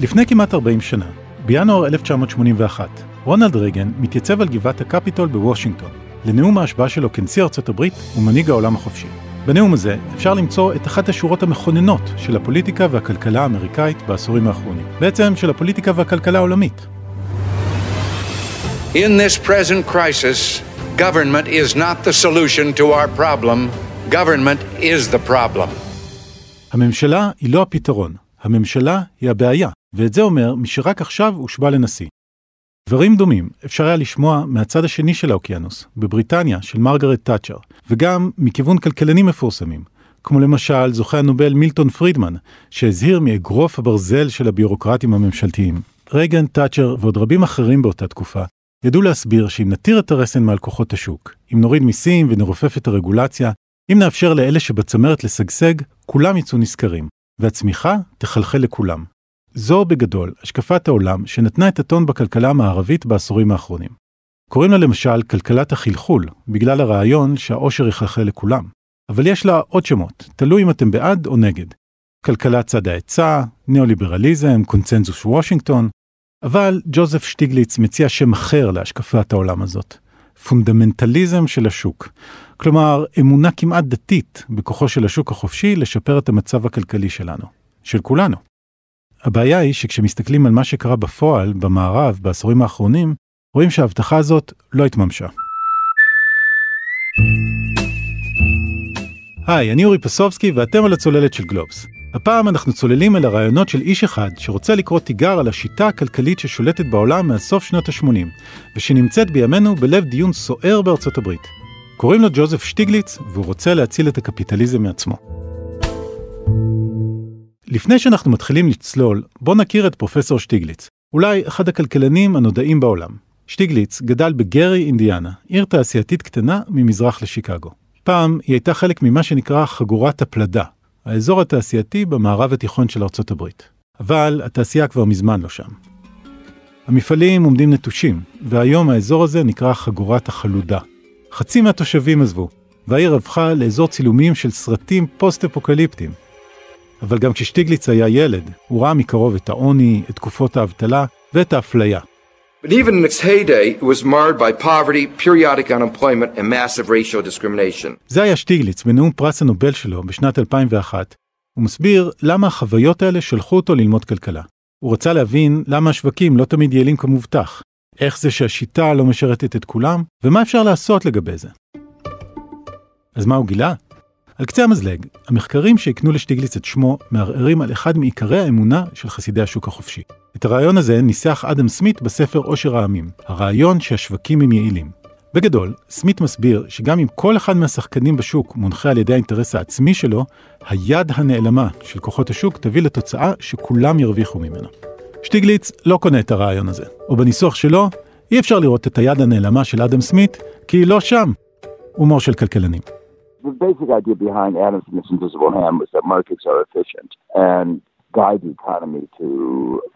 לפני כמעט 40 שנה, בינואר 1981, רונלד רייגן מתייצב על גבעת הקפיטול בוושינגטון, לנאום ההשבעה שלו כנשיא ארצות הברית ומנהיג העולם החופשי. בנאום הזה אפשר למצוא את אחת השורות המכוננות של הפוליטיקה והכלכלה האמריקאית בעשורים האחרונים. בעצם של הפוליטיקה והכלכלה העולמית. In this present crisis, government is not the solution to our problem, government is the problem. הממשלה היא לא הפתרון, הממשלה היא הבעיה, ואת זה אומר מי שרק עכשיו הושבע לנשיא. דברים דומים אפשר היה לשמוע מהצד השני של האוקיינוס, בבריטניה של מרגרט תאצ'ר, וגם מכיוון כלכלנים מפורסמים, כמו למשל זוכה הנובל מילטון פרידמן, שהזהיר מאגרוף הברזל של הביורוקרטים הממשלתיים. רייגן, תאצ'ר ועוד רבים אחרים באותה תקופה ידעו להסביר שאם נתיר את הרסן מעל כוחות השוק, אם נוריד מיסים ונרופף את הרגולציה, אם נאפשר לאלה שבצמרת לשגשג, כולם יצאו נשכרים, והצמיחה תחלחל לכולם. זו בגדול השקפת העולם שנתנה את הטון בכלכלה המערבית בעשורים האחרונים. קוראים לה למשל כלכלת החלחול, בגלל הרעיון שהעושר יחלחל לכולם. אבל יש לה עוד שמות, תלוי אם אתם בעד או נגד. כלכלת צד ההיצע, ניאו-ליברליזם, קונצנזוס וושינגטון, אבל ג'וזף שטיגליץ מציע שם אחר להשקפת העולם הזאת, פונדמנטליזם של השוק. כלומר, אמונה כמעט דתית בכוחו של השוק החופשי לשפר את המצב הכלכלי שלנו, של כולנו. הבעיה היא שכשמסתכלים על מה שקרה בפועל, במערב, בעשורים האחרונים, רואים שההבטחה הזאת לא התממשה. היי, אני אורי פסובסקי ואתם על הצוללת של גלובס. הפעם אנחנו צוללים אל הרעיונות של איש אחד שרוצה לקרוא תיגר על השיטה הכלכלית ששולטת בעולם מאז סוף שנות ה-80, ושנמצאת בימינו בלב דיון סוער בארצות הברית. קוראים לו ג'וזף שטיגליץ, והוא רוצה להציל את הקפיטליזם מעצמו. לפני שאנחנו מתחילים לצלול, בואו נכיר את פרופסור שטיגליץ, אולי אחד הכלכלנים הנודעים בעולם. שטיגליץ גדל בגרי, אינדיאנה, עיר תעשייתית קטנה ממזרח לשיקגו. פעם היא הייתה חלק ממה שנקרא חגורת הפלדה, האזור התעשייתי במערב התיכון של ארצות הברית. אבל התעשייה כבר מזמן לא שם. המפעלים עומדים נטושים, והיום האזור הזה נקרא חגורת החלודה. חצי מהתושבים עזבו, והעיר הפכה לאזור צילומים של סרטים פוסט-אפוקליפטיים. אבל גם כששטיגליץ היה ילד, הוא ראה מקרוב את העוני, את תקופות האבטלה ואת האפליה. But even in its heyday, it was marred by poverty, periodic unemployment, and massive racial discrimination. זה היה שטיגליץ בנאום פרס הנובל שלו בשנת 2001. הוא מסביר למה החוויות האלה שלחו אותו ללמוד כלכלה. הוא רצה להבין למה השווקים לא תמיד יעילים כמובטח, איך זה שהשיטה לא משרתת את כולם, ומה אפשר לעשות לגבי זה. אז מה הוא גילה? על קצה המזלג, המחקרים שהקנו לשטיגליץ את שמו מערערים על אחד מעיקרי האמונה של חסידי השוק החופשי. את הרעיון הזה ניסח אדם סמית בספר עושר העמים, הרעיון שהשווקים הם יעילים. בגדול, סמית מסביר שגם אם כל אחד מהשחקנים בשוק מונחה על ידי האינטרס העצמי שלו, היד הנעלמה של כוחות השוק תביא לתוצאה שכולם ירוויחו ממנה. שטיגליץ לא קונה את הרעיון הזה, או בניסוח שלו, אי אפשר לראות את היד הנעלמה של אדם סמית, כי היא לא שם. הומור של כלכלנים. The basic idea behind Adam Smith's invisible hand was that markets are efficient and guide the economy to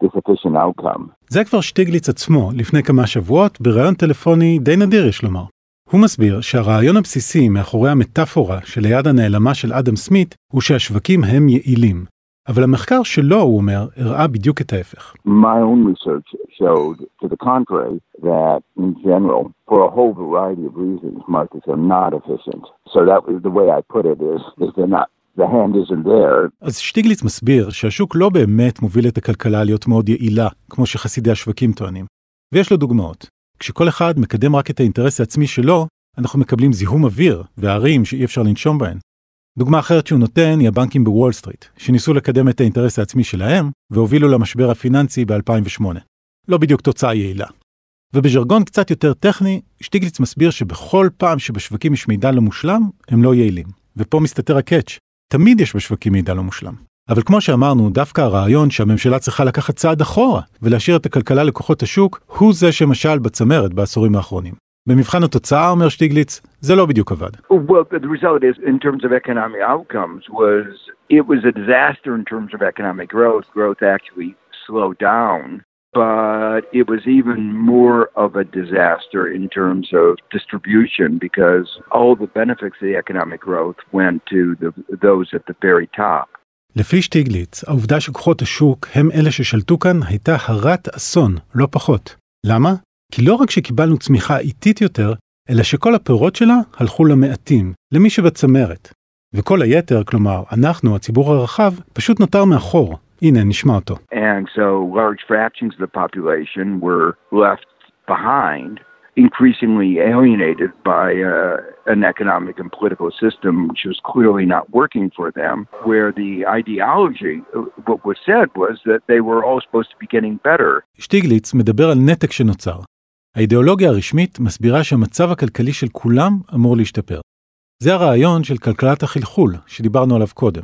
this efficient outcome. זה כבר שטיגליץ עצמו לפני כמה שבועות בריאיון טלפוני די נדיר יש לומר. הוא מסביר שהרעיון הבסיסי מאחורי המטאפורה של היד הנעלמה של אדם סמית הוא שהשווקים הם יעילים. אבל המחקר שלו, הוא אומר, הראה בדיוק את ההפך. My own research showed to the contrary that in general, for a whole variety of reasons, markets are not efficient. So that was the way I put it is, is they're not the hand isn't there. אז שטיגליץ מסביר שהשוק לא באמת מוביל את הכלכלה להיות מאוד יעילה, כמו שחסידי השווקים טוענים. ויש לו דוגמאות. כשכל אחד מקדם רק את האינטרס העצמי שלו, אנחנו מקבלים זיהום אוויר וערים שאי אפשר לנשום בהן. דוגמה אחרת שהוא נותן היא הבנקים בוול סטריט, שניסו לקדם את האינטרס העצמי שלהם, והובילו למשבר הפיננסי ב-2008. לא בדיוק תוצאה יעילה. ובז'רגון קצת יותר טכני, שטיגליץ מסביר שבכל פעם שבשווקים יש מידע לא מושלם, הם לא יעילים. ופה מסתתר הקאץ', תמיד יש בשווקים מידע לא מושלם. אבל כמו שאמרנו, דווקא הרעיון שהממשלה צריכה לקחת צעד אחורה ולהשאיר את הכלכלה לכוחות השוק, הוא זה שמשל בצמרת בעשורים האחרונים. במבחן התוצאה, אומר שטיגליץ, זה לא בדיוק עבד. Well, the result is, in terms of economic outcomes, was it was a disaster in terms of economic growth. Growth actually slowed down, but it was even more of a disaster in terms of distribution because all the benefits of the economic growth went to the, those at the very top. לפי שטיגליץ, העובדה שכוחות השוק הם אלה ששלטו כאן הייתה הרת אסון, לא פחות. למה? כי לא רק שקיבלנו צמיחה איטית יותר, אלא שכל הפירות שלה הלכו למעטים, למי שבצמרת. וכל היתר, כלומר, אנחנו, הציבור הרחב, פשוט נותר מאחור. הנה, נשמע אותו. And so large fractions of the population were left behind, increasingly alienated by uh, an economic and political system which was clearly not working for them, where the ideology, what was said was that they were all supposed to be getting better. שטיגליץ מדבר על נתק שנוצר. האידיאולוגיה הרשמית מסבירה שהמצב הכלכלי של כולם אמור להשתפר. זה הרעיון של כלכלת החלחול שדיברנו עליו קודם.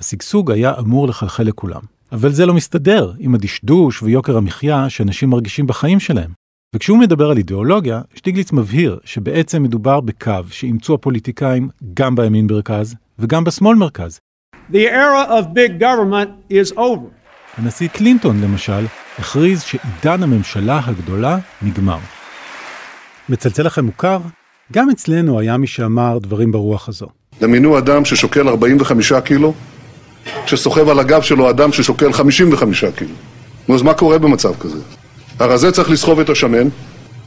השגשוג היה אמור לחלחל לכולם. אבל זה לא מסתדר עם הדשדוש ויוקר המחיה שאנשים מרגישים בחיים שלהם. וכשהוא מדבר על אידיאולוגיה, שטיגליץ מבהיר שבעצם מדובר בקו שאימצו הפוליטיקאים גם בימין מרכז וגם בשמאל מרכז. The era of big government is over. הנשיא קלינטון, למשל, הכריז שעידן הממשלה הגדולה נגמר. מצלצל לכם מוכר? גם אצלנו היה מי שאמר דברים ברוח הזו. דמיינו אדם ששוקל 45 קילו, שסוחב על הגב שלו אדם ששוקל 55 קילו. נו, אז מה קורה במצב כזה? הרזה צריך לסחוב את השמן,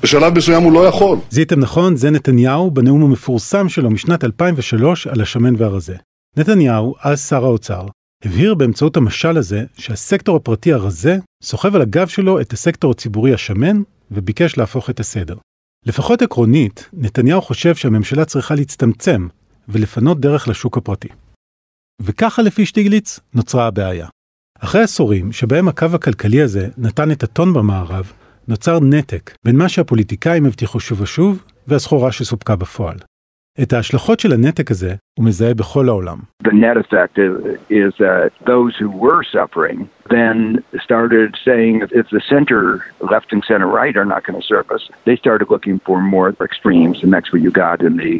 בשלב מסוים הוא לא יכול. זיהיתם נכון, זה נתניהו בנאום המפורסם שלו משנת 2003 על השמן והרזה. נתניהו, אז שר האוצר, הבהיר באמצעות המשל הזה שהסקטור הפרטי הרזה סוחב על הגב שלו את הסקטור הציבורי השמן וביקש להפוך את הסדר. לפחות עקרונית, נתניהו חושב שהממשלה צריכה להצטמצם ולפנות דרך לשוק הפרטי. וככה לפי שטיגליץ נוצרה הבעיה. אחרי עשורים שבהם הקו הכלכלי הזה נתן את הטון במערב, נוצר נתק בין מה שהפוליטיקאים הבטיחו שוב ושוב והסחורה שסופקה בפועל. את ההשלכות של הנתק הזה הוא מזהה בכל העולם. The net effect is, that those who were suffering then started saying if the center, left and center right are not going to us, they started looking for more extremes, and that's what you got in the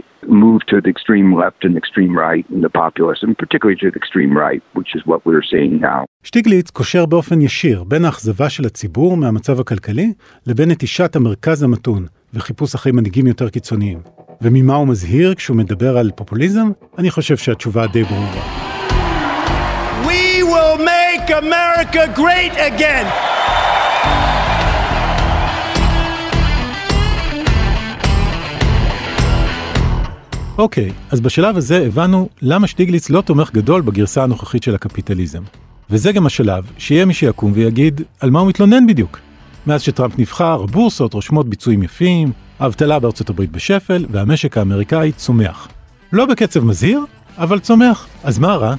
move to the extreme left and extreme right and the populism, particularly to the extreme right, which is what we're seeing now. שטיגליץ קושר באופן ישיר בין האכזבה של הציבור מהמצב הכלכלי לבין נטישת המרכז המתון וחיפוש אחרי מנהיגים יותר קיצוניים. וממה הוא מזהיר כשהוא מדבר על פופוליזם? אני חושב שהתשובה די ברורה. We will make America great again. אוקיי, אז בשלב הזה הבנו למה שטיגליץ לא תומך גדול בגרסה הנוכחית של הקפיטליזם. וזה גם השלב שיהיה מי שיקום ויגיד על מה הוא מתלונן בדיוק. מאז שטראמפ נבחר, הבורסות רושמות ביצועים יפים, האבטלה בארצות הברית בשפל, והמשק האמריקאי צומח. לא בקצב מזהיר, אבל צומח. אז מה רע?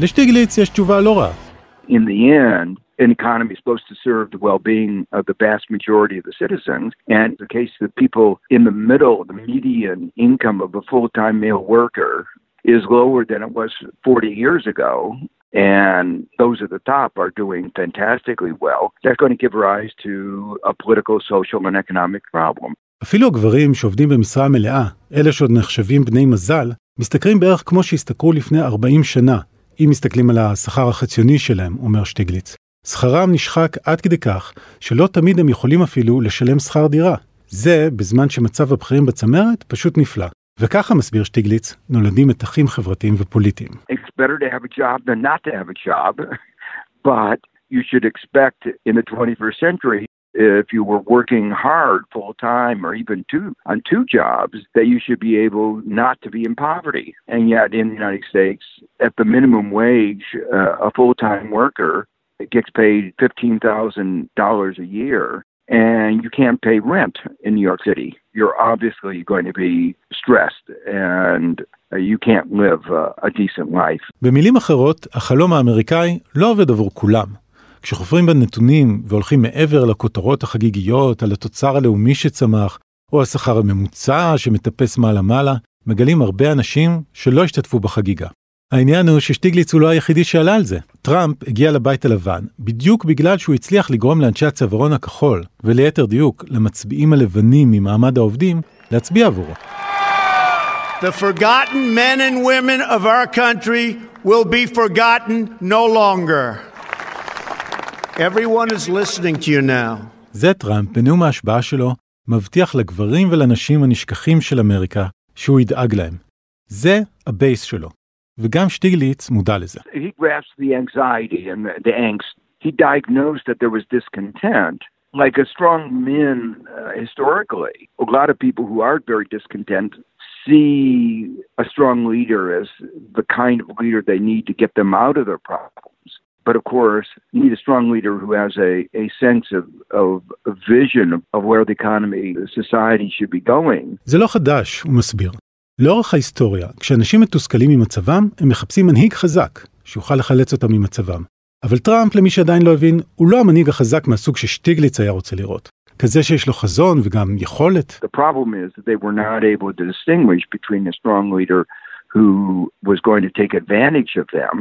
לשטיגליץ יש תשובה לא רעה. In the end, an economy is supposed to serve the well-being of the vast majority of the citizens, and the case that people in the middle, the median income of a full-time male worker is lower than it was 40 years ago, and those at the top are doing fantastically well, that's going to give rise to a political, social, and economic problem. אפילו הגברים שעובדים במשרה מלאה, אלה שעוד נחשבים בני מזל, משתכרים בערך כמו שהשתכרו לפני 40 שנה, אם מסתכלים על השכר החציוני שלהם, אומר שטיגליץ. שכרם נשחק עד כדי כך, שלא תמיד הם יכולים אפילו לשלם שכר דירה. זה בזמן שמצב הבכירים בצמרת פשוט נפלא. וככה מסביר שטיגליץ, נולדים מתחים חברתיים ופוליטיים. It's better to have a job than not to have a job, but you should expect in the 21st century if you were working hard full time or even two on two jobs that you should be able not to be in poverty and yet in the united states at the minimum wage uh, a full time worker gets paid $15,000 a year And you can't pay rent in New York City you're obviously going to be stressed and you can't live uh, a decent life במילים אחרות, החלום האמריקאי לא עובד עבור כולם. כשחופרים בנתונים והולכים מעבר לכותרות החגיגיות על התוצר הלאומי שצמח, או השכר הממוצע שמטפס מעלה-מעלה, מגלים הרבה אנשים שלא השתתפו בחגיגה. העניין הוא ששטיגליץ הוא לא היחידי שעלה על זה. טראמפ הגיע לבית הלבן בדיוק בגלל שהוא הצליח לגרום לאנשי הצווארון הכחול, וליתר דיוק למצביעים הלבנים ממעמד העובדים, להצביע עבורו. The forgotten men and women of our country will be forgotten no longer. Everyone is listening to you now. זה טראמפ בנאום ההשבעה שלו מבטיח לגברים ולנשים הנשכחים של אמריקה שהוא ידאג להם. זה הבייס שלו. וגם שטיגליץ מודע לזה. He grasped the anxiety and the, the angst. He diagnosed that there was discontent. Like a strong men uh, historically, a lot of people who are very discontent see a strong leader as the kind of leader they need to get them out of their problems. But of course, you need a strong leader who has a, a sense of, of a vision of where the economy, the society should be going. זה לא חדש, הוא מסביר. לאורך ההיסטוריה, כשאנשים מתוסכלים ממצבם, הם מחפשים מנהיג חזק, שיוכל לחלץ אותם ממצבם. אבל טראמפ, למי שעדיין לא הבין, הוא לא המנהיג החזק מהסוג ששטיגליץ היה רוצה לראות. כזה שיש לו חזון וגם יכולת. The problem is that they were not able to distinguish between a strong leader who was going to take advantage of them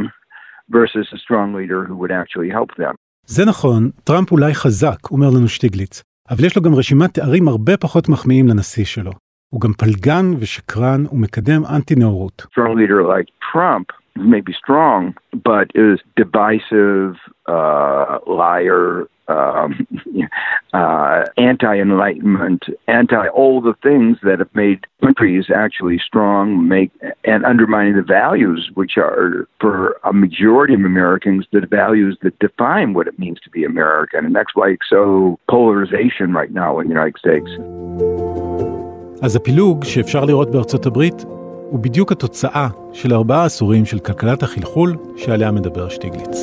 versus a strong leader who would actually help them. זה נכון, טראמפ אולי חזק, אומר לנו שטיגליץ, אבל יש לו גם רשימת תארים הרבה פחות מחמיאים לנשיא שלו. הוא גם פלגן ושקרן ומקדם אנטי-נאורות. Strong leader like Trump may be strong, but is divisive, uh, liar, um, uh, anti-enlightenment, anti all the things that have made countries actually strong, make and undermining the values, which are for a majority of Americans the values that define what it means to be American, and that's why it's so polarization right now in the United States. אז הפילוג שאפשר לראות בארצות הברית הוא בדיוק התוצאה של ארבעה עשורים של כלכלת החלחול שעליה מדבר שטיגליץ.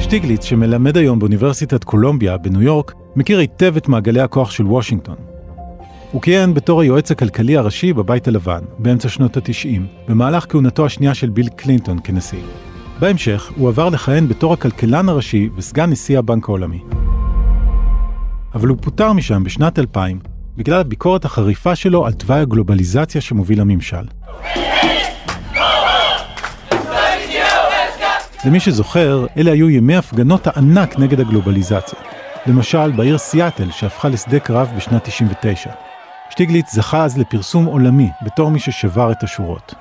שטיגליץ, שמלמד היום באוניברסיטת קולומביה בניו יורק, מכיר היטב את מעגלי הכוח של וושינגטון. הוא כיהן בתור היועץ הכלכלי הראשי בבית הלבן, באמצע שנות ה-90, במהלך כהונתו השנייה של ביל קלינטון כנשיא. בהמשך, הוא עבר לכהן בתור הכלכלן הראשי וסגן נשיא הבנק העולמי. אבל הוא פוטר משם בשנת 2000 בגלל הביקורת החריפה שלו על תוואי הגלובליזציה שמוביל הממשל. למי שזוכר, אלה היו ימי הפגנות הענק נגד הגלובליזציה. למשל, בעיר סיאטל, שהפכה לשדה קרב בשנת 99. שטיגליץ זכה אז לפרסום עולמי בתור מי ששבר את השורות.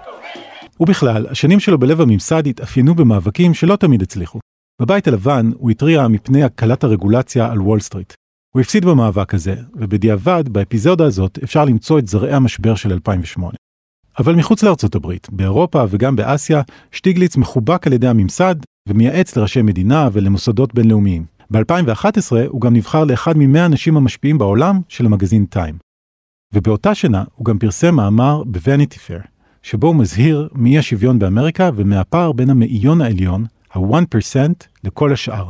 ובכלל, השנים שלו בלב הממסד התאפיינו במאבקים שלא תמיד הצליחו. בבית הלבן הוא התריע מפני הקלת הרגולציה על וול סטריט. הוא הפסיד במאבק הזה, ובדיעבד, באפיזודה הזאת אפשר למצוא את זרעי המשבר של 2008. אבל מחוץ לארצות הברית, באירופה וגם באסיה, שטיגליץ מחובק על ידי הממסד ומייעץ לראשי מדינה ולמוסדות בינלאומיים. ב-2011 הוא גם נבחר לאחד ממאה האנשים המשפיעים בעולם של המגזין טיים. ובאותה שנה הוא גם פרסם מאמר ב-Vanity Fair, שבו הוא מזהיר מאי השוויון באמריקה ומהפער בין המאיון העליון, ה-1% לכל השאר.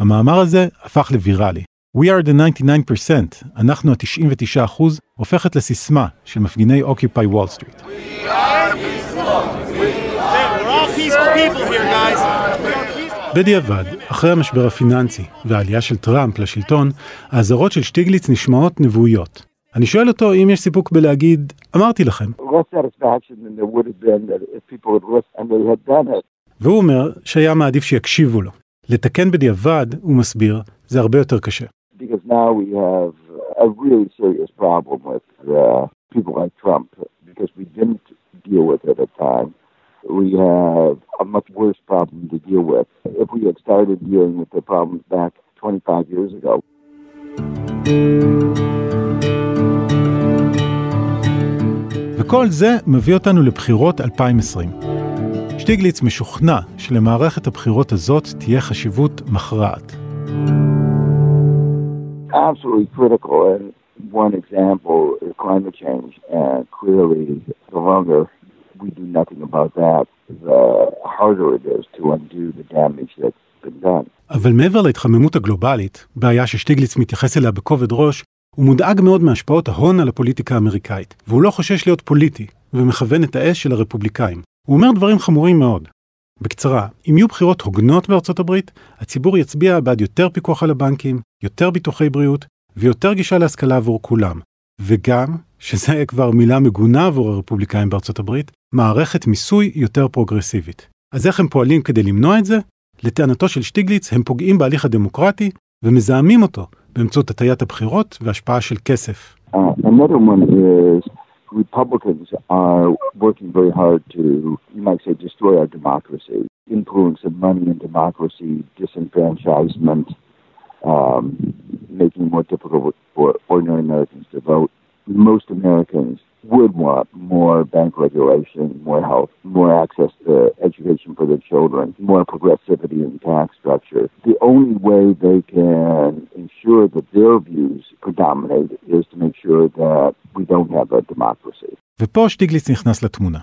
המאמר הזה הפך לוויראלי. We are the 99%, אנחנו ה-99%, הופכת לסיסמה של מפגיני Occupy Wall Street. בדיעבד, אחרי המשבר הפיננסי והעלייה של טראמפ לשלטון, האזהרות של שטיגליץ נשמעות נבואיות. אני שואל אותו אם יש סיפוק בלהגיד, אמרתי לכם. והוא אומר שהיה מעדיף שיקשיבו לו. לתקן בדיעבד, הוא מסביר, זה הרבה יותר קשה. Because now we have a really serious problem with uh, people like Trump because we didn't deal with it at the time. We have a much worse problem to deal with if we had started dealing with the problems back 25 years ago. וכל זה מביא אותנו לבחירות 2020. שטיגליץ משוכנע שלמערכת הבחירות הזאת תהיה חשיבות מכרעת. Absolutely critical. And one example is climate change. And clearly, the longer we do nothing about that, the harder it is to undo the damage that's been done. אבל מעבר להתחממות הגלובלית, בעיה ששטיגליץ מתייחס אליה בכובד ראש, הוא מודאג מאוד מהשפעות ההון על הפוליטיקה האמריקאית, והוא לא חושש להיות פוליטי, ומכוון את האש של הרפובליקאים. הוא אומר דברים חמורים מאוד. בקצרה, אם יהיו בחירות הוגנות בארצות הברית, הציבור יצביע בעד יותר פיקוח על הבנקים, יותר ביטוחי בריאות ויותר גישה להשכלה עבור כולם. וגם, שזה כבר מילה מגונה עבור הרפובליקאים בארצות הברית, מערכת מיסוי יותר פרוגרסיבית. אז איך הם פועלים כדי למנוע את זה? לטענתו של שטיגליץ, הם פוגעים בהליך הדמוקרטי ומזהמים אותו באמצעות הטיית הבחירות והשפעה של כסף. Uh, Republicans are working very hard to, you might say, destroy our democracy, influence of money in democracy, disenfranchisement, um, making it more difficult for ordinary Americans to vote. Most Americans would want more bank regulation, more health, more access to education for their children, more progressivity in the tax structure. The only way they can ensure that their views predominate is to make sure that we don't have a democracy. ופה שטיגליץ נכנס לתמונה.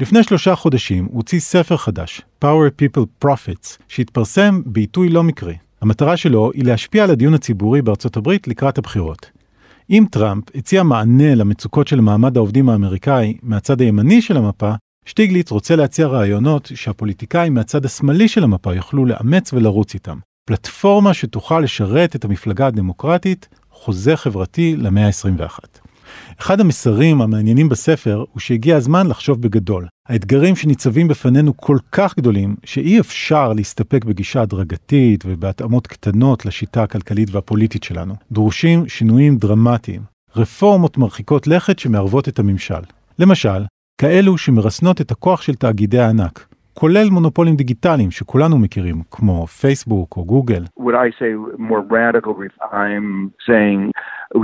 לפני שלושה חודשים הוא הוציא ספר חדש, Power People Profits, שהתפרסם בעיתוי לא מקרי. המטרה שלו היא להשפיע על הדיון הציבורי בארצות הברית לקראת הבחירות. אם טראמפ הציע מענה למצוקות של מעמד העובדים האמריקאי מהצד הימני של המפה, שטיגליץ רוצה להציע רעיונות שהפוליטיקאים מהצד השמאלי של המפה יוכלו לאמץ ולרוץ איתם. פלטפורמה שתוכל לשרת את המפלגה הדמוקרטית, חוזה חברתי למאה ה-21. אחד המסרים המעניינים בספר הוא שהגיע הזמן לחשוב בגדול. האתגרים שניצבים בפנינו כל כך גדולים, שאי אפשר להסתפק בגישה הדרגתית ובהתאמות קטנות לשיטה הכלכלית והפוליטית שלנו. דרושים שינויים דרמטיים, רפורמות מרחיקות לכת שמערבות את הממשל. למשל, כאלו שמרסנות את הכוח של תאגידי הענק, כולל מונופולים דיגיטליים שכולנו מכירים, כמו פייסבוק או גוגל. When I say more radical, I'm saying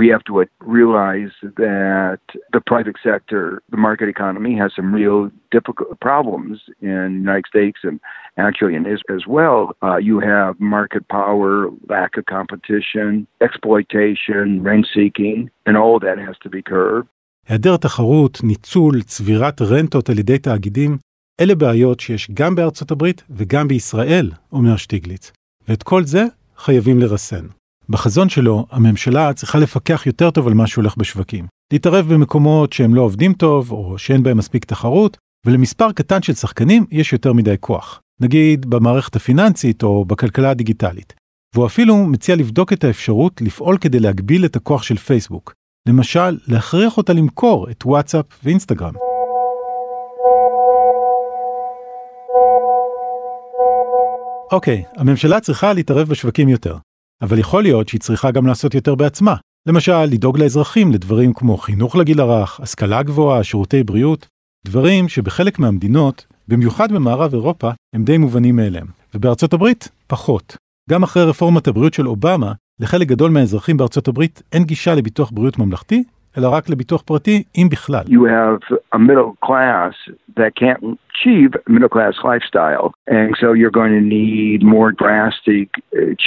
we have to realize that the private sector, the market economy, has some real difficult problems in the United States and actually in Israel as well. Uh, you have market power, lack of competition, exploitation, rent seeking, and all of that has to be curbed. היעדר תחרות, ניצול, צבירת רנטות על ידי תאגידים, אלה בעיות שיש גם בארצות הברית וגם בישראל, אומר שטיגליץ, ואת כל זה חייבים לרסן. בחזון שלו, הממשלה צריכה לפקח יותר טוב על מה שהולך בשווקים, להתערב במקומות שהם לא עובדים טוב או שאין בהם מספיק תחרות, ולמספר קטן של שחקנים יש יותר מדי כוח, נגיד במערכת הפיננסית או בכלכלה הדיגיטלית. והוא אפילו מציע לבדוק את האפשרות לפעול כדי להגביל את הכוח של פייסבוק, למשל, להכריח אותה למכור את וואטסאפ ואינסטגרם. אוקיי, הממשלה צריכה להתערב בשווקים יותר, אבל יכול להיות שהיא צריכה גם לעשות יותר בעצמה. למשל, לדאוג לאזרחים לדברים כמו חינוך לגיל הרך, השכלה גבוהה, שירותי בריאות, דברים שבחלק מהמדינות, במיוחד במערב אירופה, הם די מובנים מאליהם, ובארצות הברית, פחות. גם אחרי רפורמת הבריאות של אובמה, לחלק גדול מהאזרחים בארצות הברית אין גישה לביטוח בריאות ממלכתי, אלא רק לביטוח פרטי, אם בכלל. You have a middle class that can't achieve a middle class lifestyle. And so you're going to need more drastic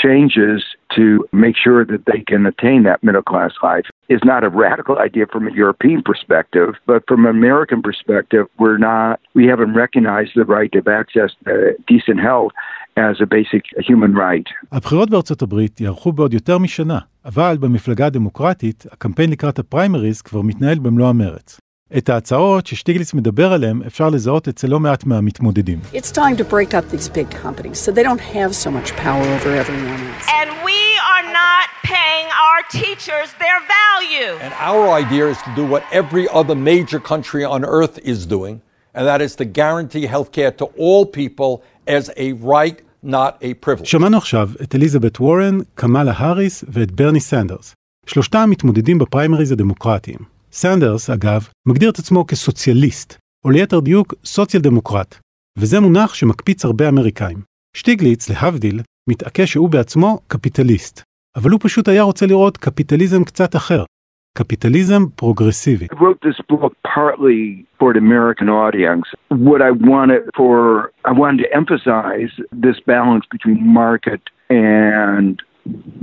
changes to make sure that they can attain that middle class life. It's not a radical idea from a European perspective, but from an American perspective, we're not, we haven't recognized the right of access to decent health as a basic human right. הבחירות בארצות הברית יארכו בעוד יותר משנה, אבל במפלגה הדמוקרטית, הקמפיין לקראת הפריימריז כבר מתנהל במלוא המרץ. את ההצעות ששטיגליץ מדבר עליהן אפשר לזהות אצל לא מעט מהמתמודדים. It's time to break up these big companies so they don't have so much power over everyone else. And we are not paying our teachers their value. And our idea is to do what every other major country on earth is doing, and that is to guarantee health care to all people as a right, not a privilege. שמענו עכשיו את אליזבת וורן, קמאלה האריס ואת ברני סנדרס. שלושתם מתמודדים בפריימריז הדמוקרטיים. סנדרס, אגב, מגדיר את עצמו כסוציאליסט, או ליתר דיוק סוציאל דמוקרט, וזה מונח שמקפיץ הרבה אמריקאים. שטיגליץ, להבדיל, מתעקש שהוא בעצמו קפיטליסט, אבל הוא פשוט היה רוצה לראות קפיטליזם קצת אחר, קפיטליזם פרוגרסיבי. I wrote this book partly for the American audience. What I wanted for, I wanted to emphasize this balance between market and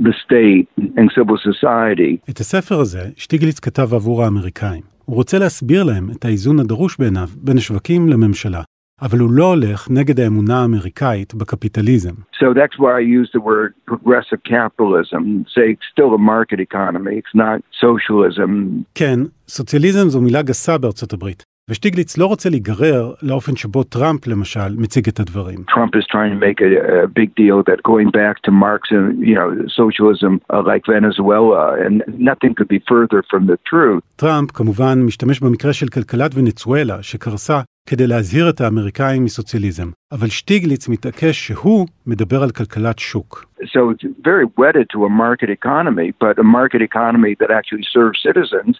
the state and civil society. את הספר הזה שטיגליץ כתב עבור האמריקאים. הוא רוצה להסביר להם את האיזון הדרוש בעיניו בין השווקים לממשלה, אבל הוא לא הולך נגד האמונה האמריקאית בקפיטליזם. So that's why I use the word progressive capitalism. Say it's still a market economy, it's not socialism. כן, סוציאליזם זו מילה גסה בארצות הברית, ושטיגליץ לא רוצה להיגרר לאופן שבו טראמפ למשל מציג את הדברים. Trump is trying to make a, a big deal that going back to Marx and you know socialism uh, like Venezuela and nothing could be further from the truth. טראמפ כמובן משתמש במקרה של כלכלת ונצואלה שקרסה כדי להזהיר את האמריקאים מסוציאליזם, אבל שטיגליץ מתעקש שהוא מדבר על כלכלת שוק. So it's very wedded to a market economy, but a market economy that actually serves citizens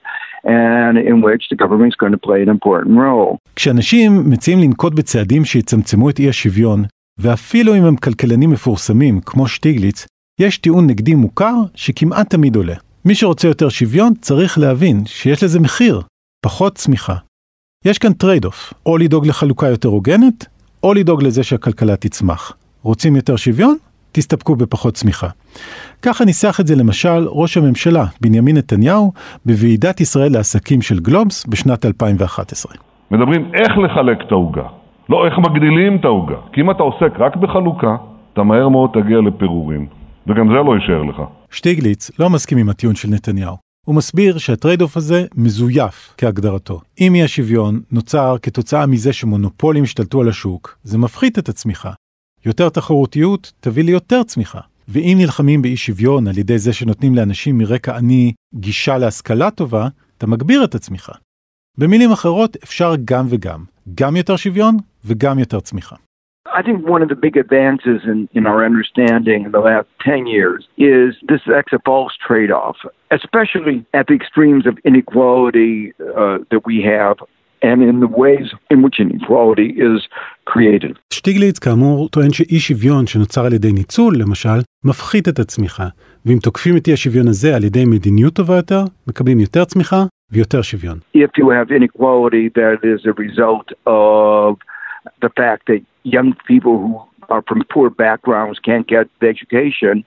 and in which the government is going to play an important role. כשאנשים מציעים לנקוט בצעדים שיצמצמו את אי השוויון, ואפילו אם הם כלכלנים מפורסמים כמו שטיגליץ, יש טיעון נגדי מוכר שכמעט תמיד עולה. מי שרוצה יותר שוויון צריך להבין שיש לזה מחיר. פחות צמיחה. יש כאן trade off, או לדאוג לחלוקה יותר הוגנת, או לדאוג לזה שהכלכלה תצמח. רוצים יותר שוויון? תסתפקו בפחות צמיחה. ככה ניסח את זה למשל ראש הממשלה בנימין נתניהו בוועידת ישראל לעסקים של גלובס בשנת 2011. מדברים איך לחלק את העוגה, לא איך מגדילים את העוגה. כי אם אתה עוסק רק בחלוקה, אתה מהר מאוד תגיע לפירורים, וגם זה לא יישאר לך. שטיגליץ לא מסכים עם הטיעון של נתניהו. הוא מסביר שה trade off הזה מזויף כהגדרתו. אם אי השוויון נוצר כתוצאה מזה שמונופולים השתלטו על השוק, זה מפחית את הצמיחה. יותר תחרותיות תביא ליותר צמיחה. ואם נלחמים באי שוויון על ידי זה שנותנים לאנשים מרקע עני גישה להשכלה טובה, אתה מגביר את הצמיחה. במילים אחרות, אפשר גם וגם, גם יותר שוויון וגם יותר צמיחה. I think one of the big advances in, in our understanding in the last 10 years is this acts a false trade off, especially at the extremes of inequality uh, that we have and in the ways in which inequality is created. שטיגליץ כאמור טוען שאי שוויון שנוצר על ידי ניצול, למשל, מפחית את הצמיחה, ואם תוקפים את אי השוויון הזה על ידי מדיניות טובה יותר, מקבלים יותר צמיחה ויותר שוויון. If you have inequality that is a result of the fact that young people who are from poor backgrounds can't get education,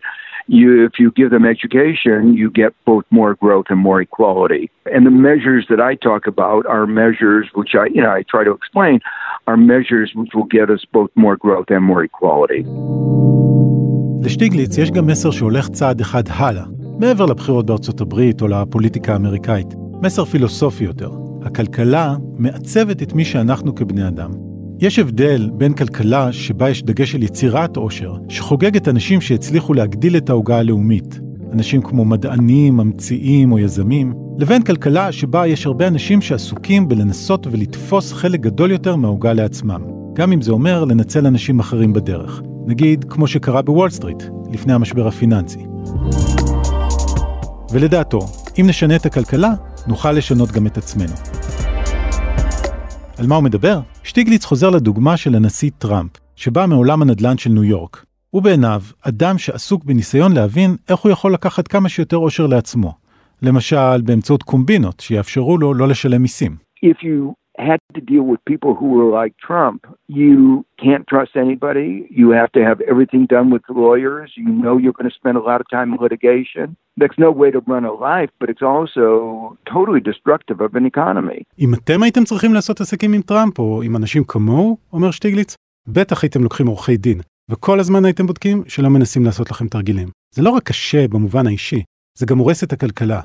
you, if you give them education, you get both more growth and more equality. And the measures that I talk about are measures which I, you know, I try to explain, are measures which will get us both more growth and more equality. לשטיגליץ יש גם מסר שהולך צעד אחד הלאה, מעבר לבחירות בארצות הברית או לפוליטיקה האמריקאית. מסר פילוסופי יותר. הכלכלה מעצבת את מי שאנחנו כבני אדם. יש הבדל בין כלכלה שבה יש דגש על יצירת עושר, שחוגגת אנשים שהצליחו להגדיל את העוגה הלאומית, אנשים כמו מדענים, ממציאים או יזמים, לבין כלכלה שבה יש הרבה אנשים שעסוקים בלנסות ולתפוס חלק גדול יותר מהעוגה לעצמם, גם אם זה אומר לנצל אנשים אחרים בדרך. נגיד, כמו שקרה בוול סטריט, לפני המשבר הפיננסי. ולדעתו, אם נשנה את הכלכלה, נוכל לשנות גם את עצמנו. על מה הוא מדבר? שטיגליץ חוזר לדוגמה של הנשיא טראמפ, שבא מעולם הנדל"ן של ניו יורק. הוא בעיניו אדם שעסוק בניסיון להבין איך הוא יכול לקחת כמה שיותר עושר לעצמו. למשל, באמצעות קומבינות שיאפשרו לו לא לשלם מיסים. If you had to deal with people who were like Trump, you can't trust anybody. You have to have everything done with lawyers. You know you're going to spend a lot of time in litigation. That's no way to run a life, but it's also totally destructive of an economy. אם אתם הייתם צריכים לעשות עסקים עם טראמפ או עם אנשים כמוהו, אומר שטיגליץ, בטח הייתם לוקחים עורכי דין, וכל הזמן הייתם בודקים שלא מנסים לעשות לכם תרגילים. זה לא רק קשה במובן האישי, זה גם הורס את הכלכלה.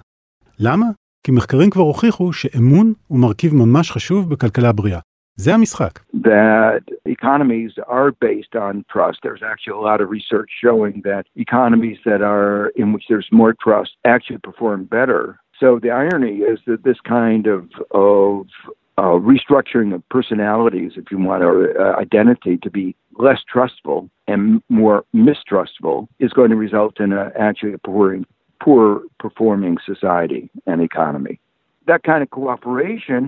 למה? כי מחקרים כבר הוכיחו שאמון הוא מרכיב ממש חשוב בכלכלה בריאה. זה המשחק. That economies are based on trust. There's actually a lot of research showing that economies that are in which there's more trust actually perform better. So the irony is that this kind of of uh, restructuring of personalities, if you want, or uh, identity to be less trustful and more mistrustful, is going to result in a, actually a poor poor performing society and economy. That kind of cooperation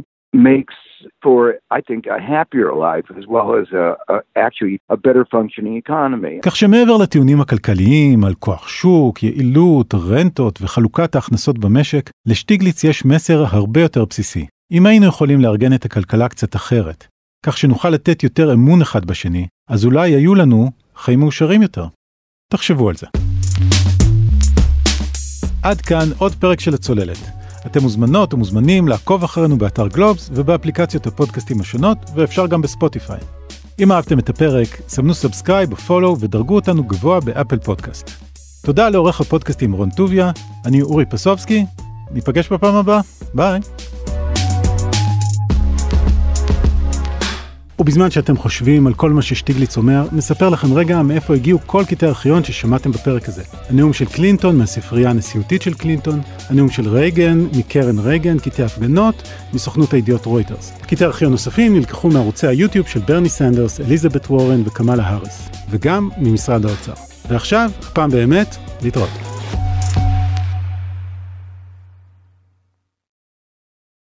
makes for, I think, a happier life as well as a, a, actually a better functioning economy. כך שמעבר לטיעונים הכלכליים על כוח שוק, יעילות, רנטות וחלוקת ההכנסות במשק, לשטיגליץ יש מסר הרבה יותר בסיסי. אם היינו יכולים לארגן את הכלכלה קצת אחרת, כך שנוכל לתת יותר אמון אחד בשני, אז אולי היו לנו חיים מאושרים יותר. תחשבו על זה. עד כאן עוד פרק של הצוללת. אתם מוזמנות ומוזמנים לעקוב אחרינו באתר גלובס ובאפליקציות הפודקאסטים השונות, ואפשר גם בספוטיפיי. אם אהבתם את הפרק, סמנו subscribe או follow ודרגו אותנו גבוה באפל פודקאסט. תודה לעורך הפודקאסטים רון טוביה, אני אורי פסובסקי, ניפגש בפעם הבאה, ביי. ובזמן שאתם חושבים על כל מה ששטיגליץ אומר, נספר לכם רגע מאיפה הגיעו כל קטעי הארכיון ששמעתם בפרק הזה. הנאום של קלינטון מהספרייה הנשיאותית של קלינטון, הנאום של רייגן מקרן רייגן, קטעי הפגנות, מסוכנות הידיעות רויטרס. קטעי ארכיון נוספים נלקחו מערוצי היוטיוב של ברני סנדרס, אליזבת וורן וקמאלה האריס, וגם ממשרד האוצר. ועכשיו, הפעם באמת, להתראות.